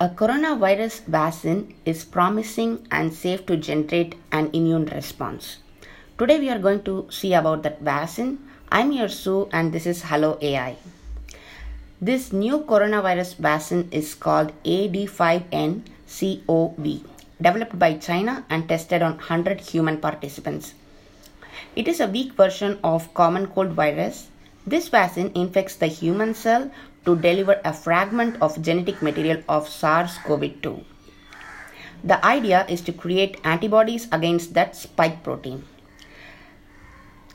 A coronavirus vaccine is promising and safe to generate an immune response. Today we are going to see about that vaccine. I'm your Sue and this is Hello AI. This new coronavirus vaccine is called AD5NCOV, developed by China and tested on 100 human participants. It is a weak version of common cold virus. This vaccine infects the human cell to deliver a fragment of genetic material of SARS-CoV-2. The idea is to create antibodies against that spike protein.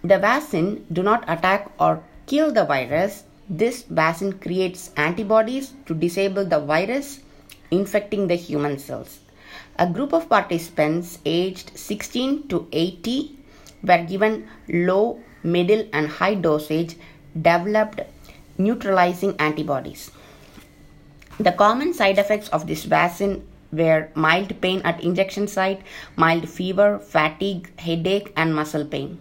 The vaccine do not attack or kill the virus. This vaccine creates antibodies to disable the virus infecting the human cells. A group of participants aged 16 to 80 were given low, middle, and high dosage developed neutralizing antibodies. The common side effects of this vaccine were mild pain at injection site, mild fever, fatigue, headache, and muscle pain.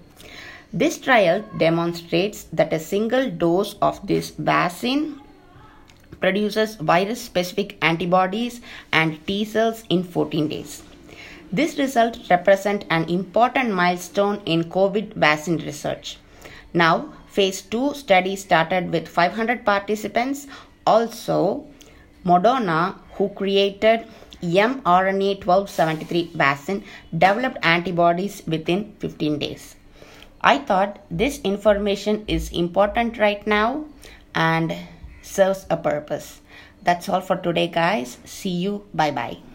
This trial demonstrates that a single dose of this vaccine produces virus specific antibodies and T cells in 14 days. This result represents an important milestone in COVID vaccine research. Now, phase 2 study started with 500 participants. Also, Moderna, who created mRNA 1273 vaccine, developed antibodies within 15 days. I thought this information is important right now and serves a purpose. That's all for today, guys. See you. Bye bye.